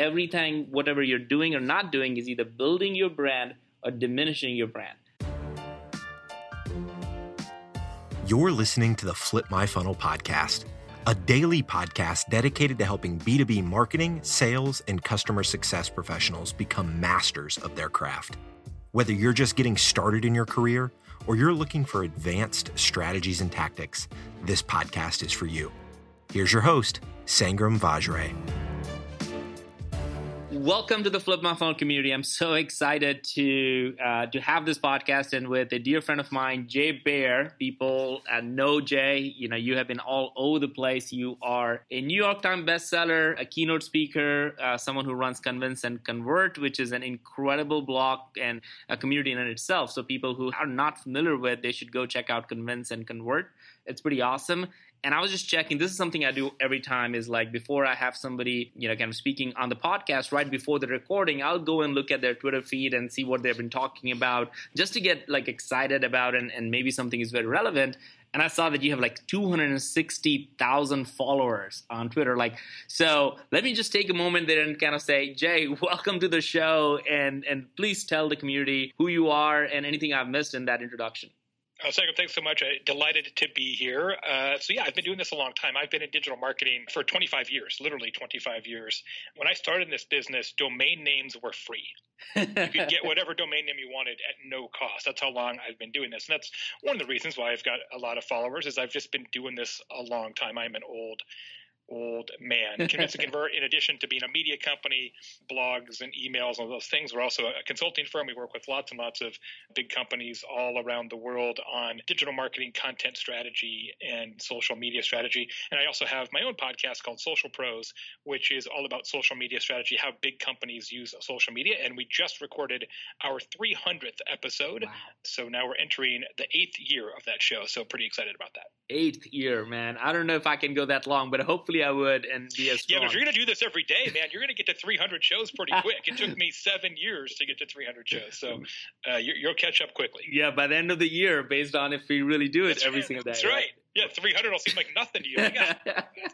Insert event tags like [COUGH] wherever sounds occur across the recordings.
everything, whatever you're doing or not doing, is either building your brand or diminishing your brand. You're listening to the Flip My Funnel podcast, a daily podcast dedicated to helping B2B marketing, sales, and customer success professionals become masters of their craft. Whether you're just getting started in your career or you're looking for advanced strategies and tactics, this podcast is for you. Here's your host, Sangram Vajre. Welcome to the Flip My Funnel community. I'm so [LAUGHS] excited to uh, to have this podcast and with a dear friend of mine, Jay Baer. People uh, know Jay. You know, you have been all over the place. You are a New York Times bestseller, a keynote speaker, uh, someone who runs Convince and Convert, which is an incredible blog and a community in itself. So people who are not familiar with, they should go check out Convince and Convert. It's pretty awesome and I was just checking. This is something I do every time. Is like before I have somebody, you know, kind of speaking on the podcast, right before the recording, I'll go and look at their Twitter feed and see what they've been talking about, just to get like excited about and, and maybe something is very relevant. And I saw that you have like 260,000 followers on Twitter. Like, so let me just take a moment there and kind of say, Jay, [LAUGHS] welcome to the show, and and please tell the community who you are and anything I've missed in that introduction. Oh, Sangram, thanks so much. I'm delighted to be here. Uh, so, yeah, I've been doing this a long time. I've been in digital marketing for 25 years, literally 25 years. When I started in this business, domain names were free. you could get [LAUGHS] whatever domain name you wanted at no cost. That's how long I've been doing this. And that's one of the reasons why I've got a lot of followers is I've just been doing this a long time. I'm an old old man. [LAUGHS] Convince and Convert, in addition to being a media company, blogs and emails and all those things, we're also a consulting firm. We work with lots and lots of big companies all around the world on digital marketing, content strategy, and social media strategy. And I also have my own podcast called Social Pros, which is all about social media strategy, how big companies use social media. And we just recorded our 300th episode. Wow. So now we're entering the eighth year of that show. So pretty excited about that. Eighth year, man. I don't know if I can go that long, but hopefully I would and be as strong. Yeah, but if you're going to do this every day, man, you're going to get to 300 shows pretty [LAUGHS] quick. it took me seven years to get to 300 shows, so uh, you, will catch up quickly. Yeah, by the end of the year, based on if we really do it that's every right. single day. That's right. Right. Yeah, 300 will seem like nothing to you. Like, [LAUGHS]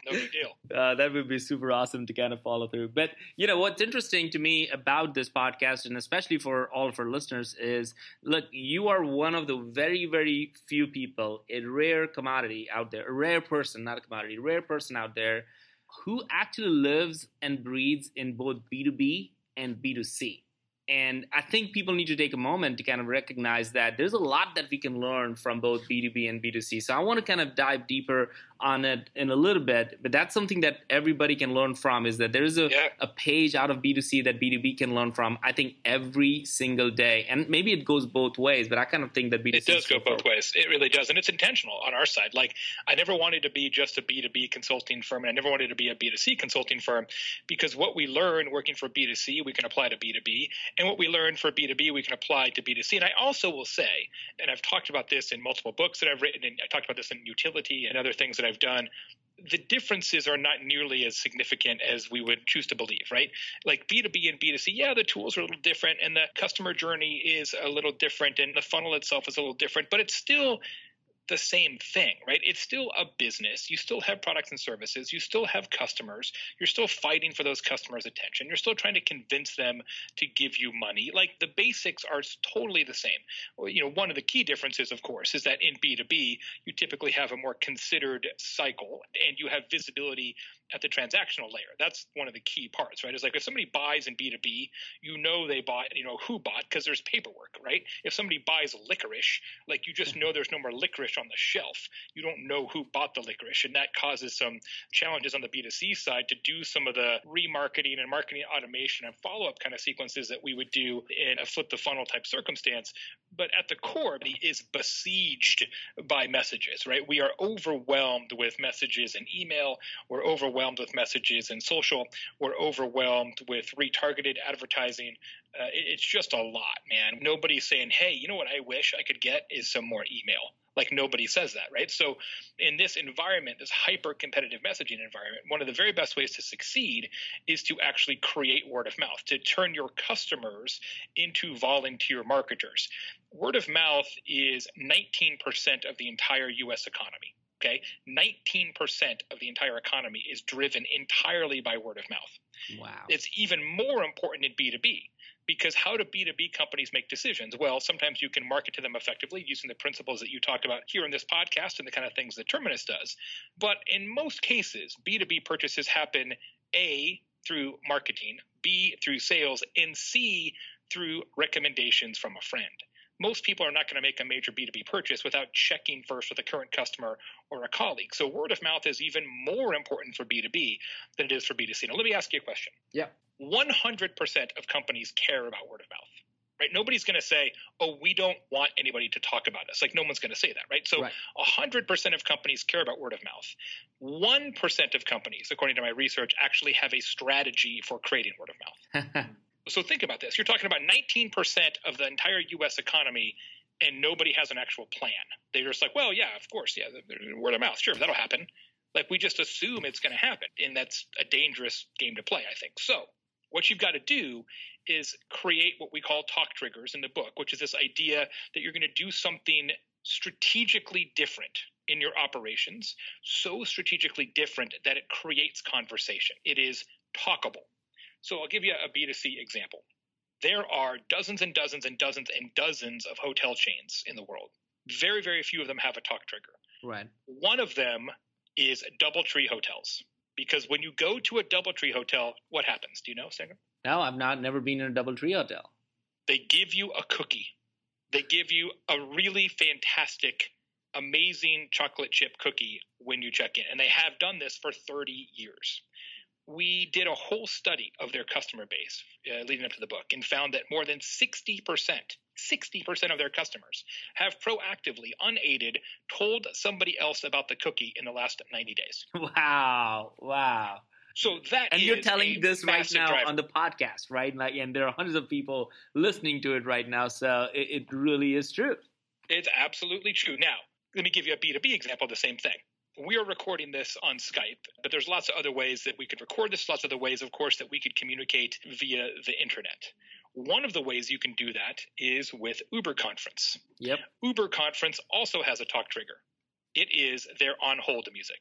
no big deal. Uh, that would be super awesome to kind of follow through. But, you know, what's interesting to me about this podcast, and especially for all of our listeners, is look, you are one of the very, very few people, a rare commodity out there, a rare person, not a commodity, a rare person out there who actually lives and breathes in both B2B and B2C. And I think people need to take a moment to kind of recognize that there's a lot that we can learn from both B2B and B2C. So I want to kind of dive deeper on it in a little bit, but that's something that everybody can learn from is that there is a, yeah. a page out of B2C that B2B can learn from, I think, every single day. And maybe it goes both ways, but I kind of think that B2C It does go both ways. It really does. And it's intentional on our side. Like, I never wanted to be just a B2B consulting firm, and I never wanted to be a B2C consulting firm because what we learn working for B2C, we can apply to B2B. And what we learn for B2B, we can apply to B2C. And I also will say, and I've talked about this in multiple books that I've written, and I talked about this in Youtility and other things that I've done the differences are not nearly as significant as we would choose to believe, right? Like B2B and B2C, yeah, the tools are a little different and the customer journey is a little different and the funnel itself is a little different, but it's still the same thing, right? It's still a business. You still have products and services. You still have customers. You're still fighting for those customers' attention. You're still trying to convince them to give you money. Like the basics are totally the same. You know, one of the key differences, of course, is that in B2B, you typically have a more considered cycle and you have visibility at the transactional layer. That's one of the key parts, right? It's like if somebody buys in B2B, you know they bought, you know, who bought because there's paperwork, right? If somebody buys licorice, like you just know mm-hmm. there's no more licorice on the shelf. You don't know who bought the licorice. And that causes some challenges on the B2C side to do some of the remarketing and marketing automation and follow up kind of sequences that we would do in a flip the funnel type circumstance. But at the core, it is besieged by messages, right? We are overwhelmed with messages and email. We're overwhelmed overwhelmed with messages and social. We're overwhelmed with retargeted advertising. Uh, it, it's just a lot, man. Nobody's saying, hey, you know what I wish I could get is some more email. Like nobody says that, right? So, in this environment, this hyper competitive messaging environment, one of the very best ways to succeed is to actually create word of mouth, to turn your customers into volunteer marketers. Word of mouth is 19% of the entire US economy. Okay, 19% of the entire economy is driven entirely by word of mouth. Wow. It's even more important in B2B because how do B2B companies make decisions? Well, sometimes you can market to them effectively using the principles that you talked about here in this podcast and the kind of things that Terminus does. But in most cases, B2B purchases happen A, through marketing, B, through sales, and C, through recommendations from a friend. Most people are not going to make a major B2B purchase without checking first with a current customer or a colleague. So word of mouth is even more important for B2B than it is for B2C. Now, let me ask you a question. Yeah. 100% of companies care about word of mouth right? Nobody's going to say, "Oh, we don't want anybody to talk about us." Like no one's going to say that, right? So, hundred percent of companies care about word of mouth. One percent of companies, according to my research, actually have a strategy for creating word of mouth. [LAUGHS] so think about this: you're talking about 19 percent of the entire U.S. economy. And nobody has an actual plan. They're just like, well, yeah, of course, yeah, word of mouth, sure, that'll happen. Like we just assume it's going to happen, and that's a dangerous game to play, I think. So, what you've got to do is create what we call talk triggers in the book, which is this idea that you're going to do something strategically different in your operations, so strategically different that it creates conversation. It is talkable. So I'll give you a B2C example. There are dozens and dozens and dozens and dozens of hotel chains in the world. Very, very few of them have a talk trigger. Right. One of them is Doubletree Hotels. Because when you go to a Doubletree hotel, what happens? Do you know, Sanger? No, I've not never been in a Doubletree hotel. They give you a cookie. They give you a really fantastic, amazing chocolate chip cookie when you check in, and they have done this for 30 years. We did a whole study of their customer base uh, leading up to the book and found that more than 60%, 60% of their customers have proactively, unaided, told somebody else about the cookie in the last 90 days. [LAUGHS] Wow. Wow. So that and you're telling this right now driver. on the podcast, right? Like, and there are hundreds of people listening to it right now. So it, it really is true. It's absolutely true. Now, let me give you a B2B example of the same thing. We are recording this on Skype, but there's lots of other ways that we could record this, lots of other ways, of course, that we could communicate via the internet. One of the ways you can do that is with Uber Conference. Yep. Uber Conference also has a talk trigger. It is their on hold music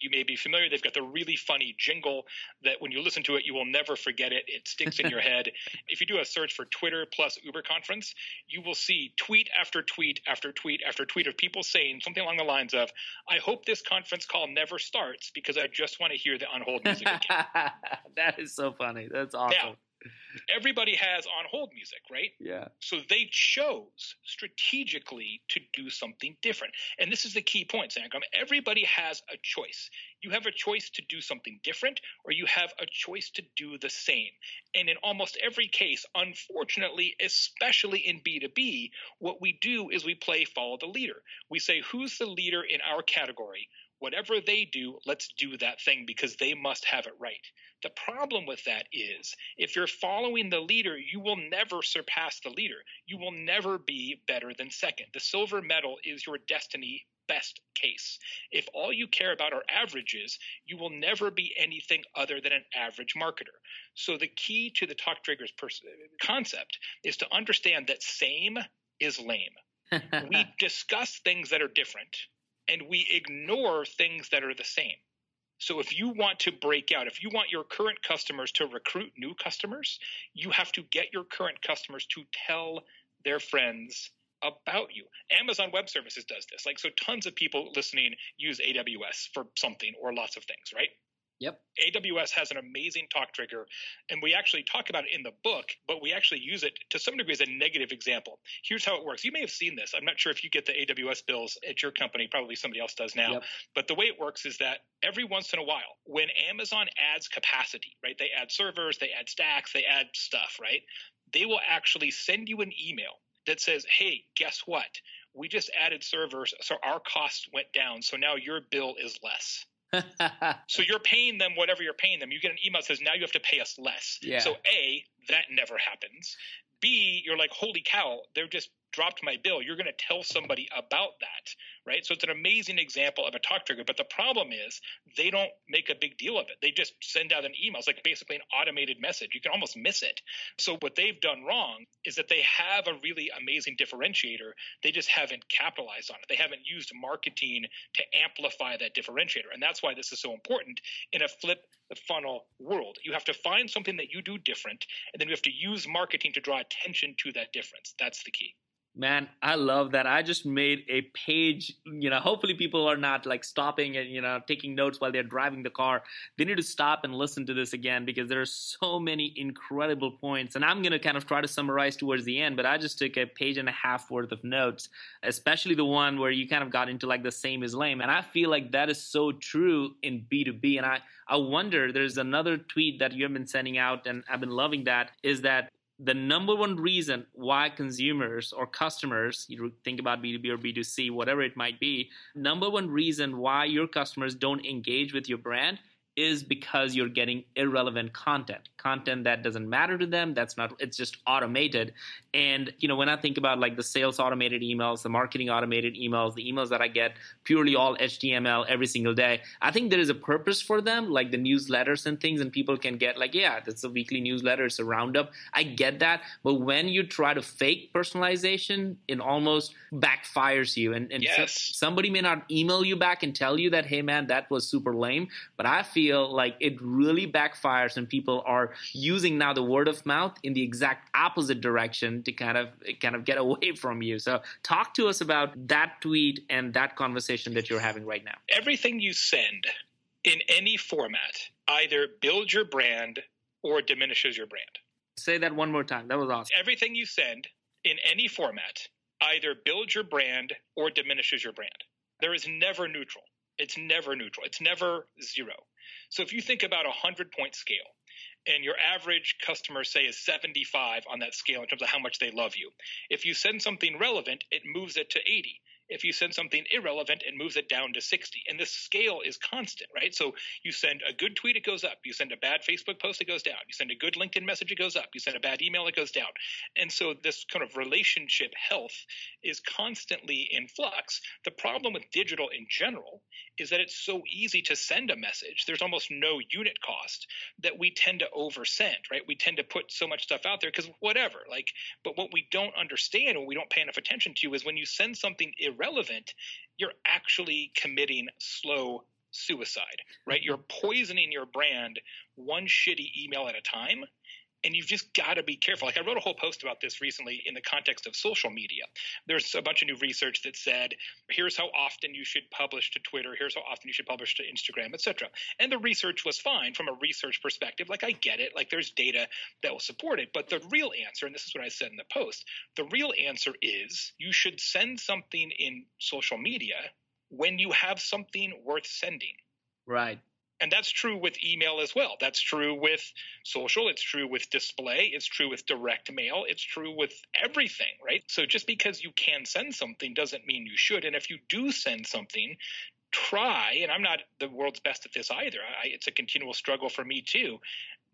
you may be familiar. They've got the really funny jingle that when you listen to it, you will never forget it. It sticks in your [LAUGHS] head. If you do a search for Twitter plus Uber conference, you will see tweet after tweet after tweet after tweet of people saying something along the lines of, I hope this conference call never starts because I just want to hear the on hold music again. [LAUGHS] that is so funny. That's awesome. Now, everybody has on hold music, right? Yeah. So they chose strategically to do something different. And this is the key point, Sangram. Everybody has a choice. You have a choice to do something different, or you have a choice to do the same. And in almost every case, unfortunately, especially in B2B, what we do is we play follow the leader. We say, who's the leader in our category? Whatever they do, let's do that thing because they must have it right. The problem with that is if you're following the leader, you will never surpass the leader. You will never be better than second. The silver medal is your destiny best case. If all you care about are averages, you will never be anything other than an average marketer. So the key to the talk triggers pers- concept is to understand that same is lame. [LAUGHS] we discuss things that are different and we ignore things that are the same. So if you want to break out, if you want your current customers to recruit new customers, you have to get your current customers to tell their friends about you. Amazon Web Services does this. Like so tons of people listening use AWS for something or lots of things, right? Yep. AWS has an amazing talk trigger, and we actually talk about it in the book, but we actually use it to some degree as a negative example. Here's how it works. You may have seen this. I'm not sure if you get the AWS bills at your company, probably somebody else does now. Yep. But the way it works is that every once in a while, when Amazon adds capacity, right? They add servers, they add stacks, they add stuff, right? They will actually send you an email that says, hey, guess what? We just added servers, so our costs went down. So now your bill is less. [LAUGHS] so you're paying them whatever you're paying them. You get an email that says now you have to pay us less. Yeah. So A, that never happens. B, you're like, holy cow, they're just dropped my bill, you're going to tell somebody about that, right? So it's an amazing example of a talk trigger. But the problem is they don't make a big deal of it. They just send out an email. It's like basically an automated message. You can almost miss it. So what they've done wrong is that they have a really amazing differentiator. They just haven't capitalized on it. They haven't used marketing to amplify that differentiator. And that's why this is so important in a flip the funnel world. You have to find something that you do different, and then you have to use marketing to draw attention to that difference. That's the key. Man, I love that. I just made a page. You know, hopefully people are not like stopping and, you know, taking notes while they're driving the car. They need to stop and listen to this again because there are so many incredible points. And I'm going to kind of try to summarize towards the end, but I just took a page and a half worth of notes, especially the one where you kind of got into like the same is lame. And I feel like that is so true in B2B. And I, I wonder, there's another tweet that you have been sending out, and I've been loving that, is that the number one reason why consumers or customers, you think about B2B or B2C, whatever it might be, number one reason why your customers don't engage with your brand is because you're getting irrelevant content content that doesn't matter to them that's not it's just automated. And you know when i think about like the sales automated emails the marketing automated emails the emails that i get purely all html every single day i think there is a purpose for them like the newsletters and things and people can get like yeah that's a weekly newsletter it's a roundup. I get that but when you try to fake personalization it almost backfires you. And, and yes. so, somebody may not email you back and tell you that hey man that was super lame but i feel feel like it really backfires and people are using now the word of mouth in the exact opposite direction to kind of kind of get [LAUGHS] away from you. So talk to us about that tweet and that conversation that you're having right now. Everything you send in any format either builds your brand or diminishes your brand. Say that one more time. That was awesome. Everything you send in any format either builds your brand or diminishes your brand. There is never neutral. It's never neutral. It's never zero. So if you think about a 100 point scale, and your average customer say is 75 on that scale in terms of how much they love you. If you send something relevant, it moves it to 80 if you send something irrelevant, and moves it down to 60. And this scale is constant, right? So you send a good tweet, it goes up. You send a bad Facebook post, it goes down. You send a good LinkedIn message, it goes up. You send a bad email, it goes down. And so this kind of relationship health is constantly in flux. The problem with digital in general is that it's so easy to send a message. There's almost no unit cost that we tend to oversend, right? We tend to put so much stuff out there because whatever, like, but what we don't understand, what we don't pay enough attention to is when you send something irrelevant, relevant, you're actually committing slow suicide, right? You're poisoning your brand one shitty email at a time. And you've just got to be careful. Like I wrote a whole post about this recently in the context of social media. There's a bunch of new research that said, here's how often you should publish to Twitter, here's how often you should publish to Instagram, etc. And the research was fine from a research perspective. Like I get it, like there's data that will support it. But the real answer, and this is what I said in the post, the real answer is you should send something in social media when you have something worth sending. Right. And that's true with email as well. That's true with social. It's true with display. It's true with direct mail. It's true with everything, right? So just because you can send something doesn't mean you should. And if you do send something, try, and I'm not the world's best at this either. I, it's a continual struggle for me too.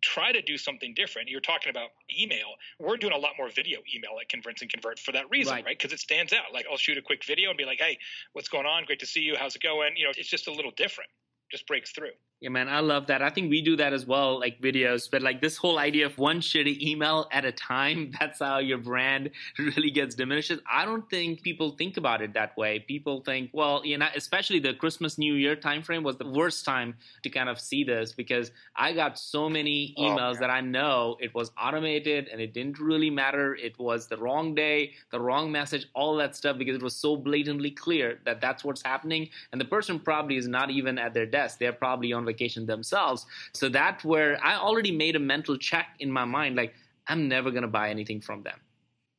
Try to do something different. You're talking about email. We're doing a lot more video email at Convince and Convert for that reason, right? Because right? it stands out. Like I'll shoot a quick video and be like, "Hey, what's going on? Great to see you. How's it going?" You know, it's just a little different. Just breaks through. Yeah, man, I love that. I think we do that as well, like videos, but like this whole idea of one shitty email at a time, [LAUGHS] that's how your brand [LAUGHS] really gets diminished. I don't think people think about it that way. People think, well, you know, especially the Christmas New Year timeframe was the worst time to kind of see this because I got so many oh, emails oh, that I know it was automated and it didn't really matter. It was the wrong day, the wrong message, all that stuff because it was so blatantly clear that that's what's happening. And the person probably is not even at their desk. They're probably on vacation themselves. So that's where I already made a mental check in my mind, like I'm never gonna buy anything from them.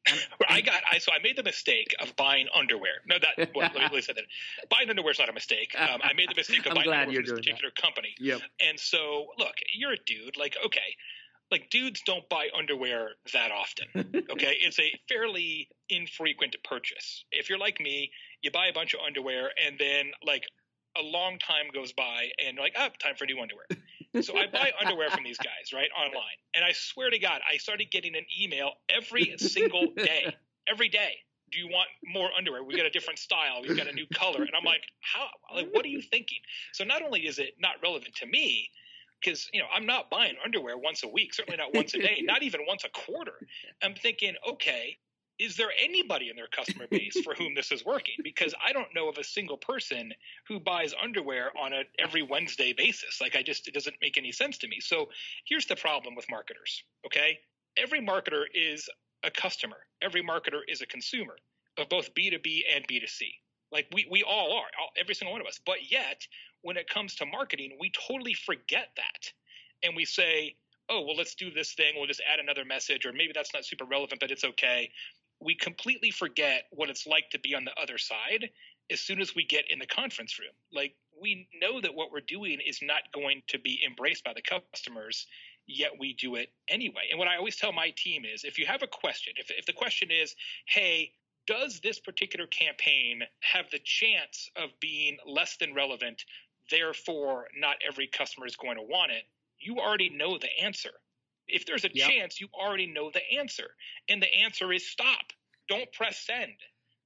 [LAUGHS] I got I so I made the mistake of buying underwear. No, that [LAUGHS] well, let me say that buying underwear is not a mistake. Um, I made the mistake of [LAUGHS] buying underwear from this particular that. company. Yep. And so, look, you're a dude. Like, okay, like dudes don't buy underwear that often. Okay, it's a fairly infrequent purchase. If you're like me, you buy a bunch of underwear and then like a long time goes by and like, oh, time for new underwear. so I buy underwear from these guys, right, online. And I swear to God, I started getting an email every single day, every day. do you want more underwear? We got a different style. We've got a new color. And I'm like, how? Like, what are you thinking? So not only is it not relevant to me, because you know I'm not buying underwear once a week, certainly not once a day, not even once a quarter. I'm thinking, okay, is there anybody in their customer base for whom this is working? Because I don't know of a single person who buys underwear on a every Wednesday basis. Like I just it doesn't make any sense to me. So here's the problem with marketers. Okay, every marketer is a customer. Every marketer is a consumer of both B2B and B2C. Like we, we all are, all, every single one of us. But yet, when it comes to marketing, we totally forget that. And we say, oh, well, let's do this thing. We'll just add another message, or maybe that's not super relevant, but it's okay. We completely forget what it's like to be on the other side as soon as we get in the conference room. Like, we know that what we're doing is not going to be embraced by the customers yet we do it anyway. And what I always tell my team is if you have a question, if, if the question is, hey, does this particular campaign have the chance of being less than relevant? Therefore, not every customer is going to want it. You already know the answer. If there's a yep. chance, you already know the answer. And the answer is stop. Don't press send.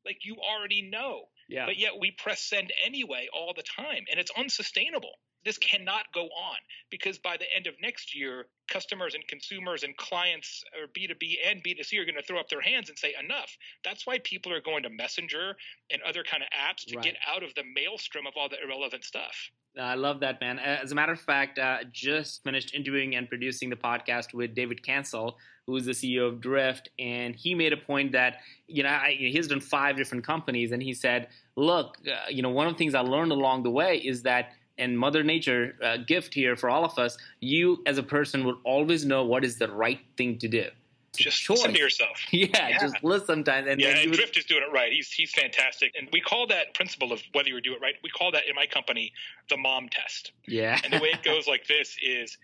Like you already know. Yeah. But yet we press send anyway all the time. And it's unsustainable this cannot go on because by the end of next year, customers and consumers and clients or B2B and B2C are going to throw up their hands and say enough. That's why people are going to Messenger and other kind of apps to right. get out of the maelstrom of all the irrelevant stuff. I love that, man. As a matter of fact, uh, just finished interviewing and producing the podcast with David Cancel, who is the CEO of Drift, and he made a point that you know I, he's done five different companies, and he said, "Look, uh, you know, one of the things I learned along the way is that and Mother Nature uh, gift here for all of us. You, as a person, will always know what is the right thing to do. Just choice. listen to yourself. [LAUGHS] Yeah, yeah, just listen sometimes. And yeah, and Drift is doing it right. He's he's fantastic, and we call that principle of whether you do it right. We call that in my company the mom test. Yeah, and the way it [LAUGHS] goes like this is,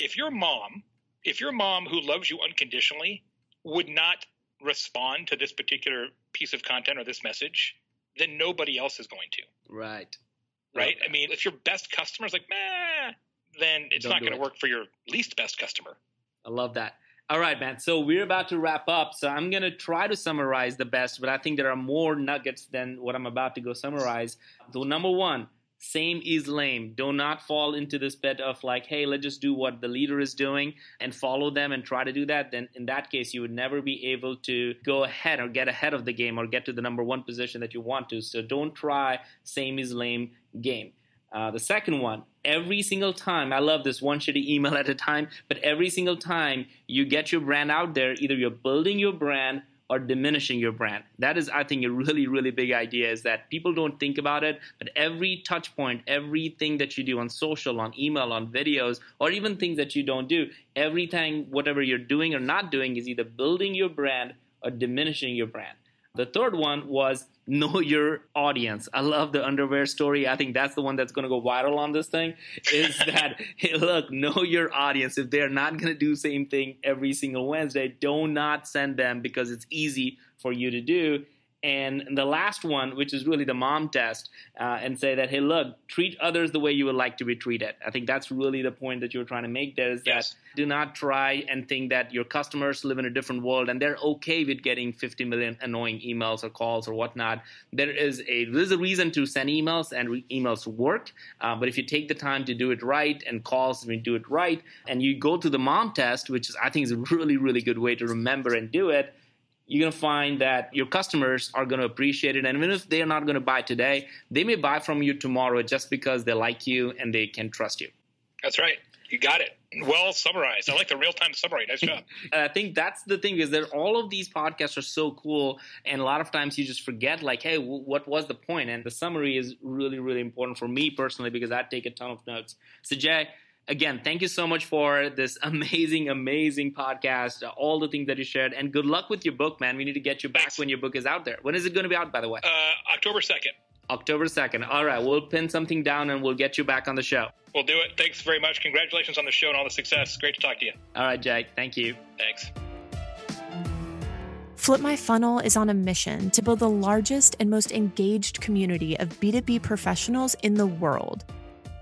if your mom, if your mom who loves you unconditionally would not respond to this particular piece of content or this message, then nobody else is going to. Right right? I mean, if your best customer is like, meh, then it's Don't not going to work for your least best customer. I love that. All right, man. So we're about to wrap up. So I'm going to try to summarize the best, but I think there are more nuggets than what I'm about to go summarize. So, number one, same is lame. Do not fall into this bit of like, hey, let's just do what the leader is doing and follow them and try to do that. Then in that case, you would never be able to go ahead or get ahead of the game or get to the number one position that you want to. So don't try same is lame game. Uh, the second one, every single time, I love this one shitty email [LAUGHS] at a time, but every single time you get your brand out there, either you're building your brand or diminishing your brand. That is, I think, a [LAUGHS] really, really big idea is that people don't think about it, but every touch point, everything that you do on social, on email, on videos, or even things that you don't do, everything, whatever you're doing or not doing, is either building your brand or diminishing your brand. The third one was know your audience. I love the underwear story. I think that's the one that's going to go viral on this thing. Is [LAUGHS] that hey, look, know your audience. If they're not going to do same thing every single Wednesday, do not send them because it's easy for you to do. And the last one, which is really the mom test, uh, and say that, hey, look, treat others the way you would like to be treated. I think that's really the point that you're trying to make there is yes. that do not try and think that your customers live in a different world and they're okay with getting 50 million annoying emails or calls or whatnot. There is a there's a reason to send emails and re- emails work, uh, but if you take the time to do it right and calls you do it right, and you go to the mom test, which is I think is a really really good way to remember and do it you're going to find that your customers are going to appreciate it. And even if they're not going to buy today, they may buy from you tomorrow just because they like you and they can trust you. That's right. You got it. Well summarized. I like the real time summary. Nice job. [LAUGHS] I think that's the thing is that all of these podcasts are so cool, and a lot of times you just forget, like, hey, w- what was the point? And the summary is really, really important for me personally because I take a ton of notes. So, Jay, again, thank you so much for this [LAUGHS] amazing, amazing podcast, uh, all the things that you shared, and good luck with your book, man. We need to get you back Thanks. when your book is out there. When is it going to be out, by the way? Uh, October 2nd. October 2nd. All right, we'll pin something down and we'll get you back on the show. We'll do it. Thanks very much. Congratulations on the show and all the success. Great to talk to you. All right, Jake. Thank you. Thanks. Flip My Funnel is on a mission to build the largest and most engaged community of B2B professionals in the world.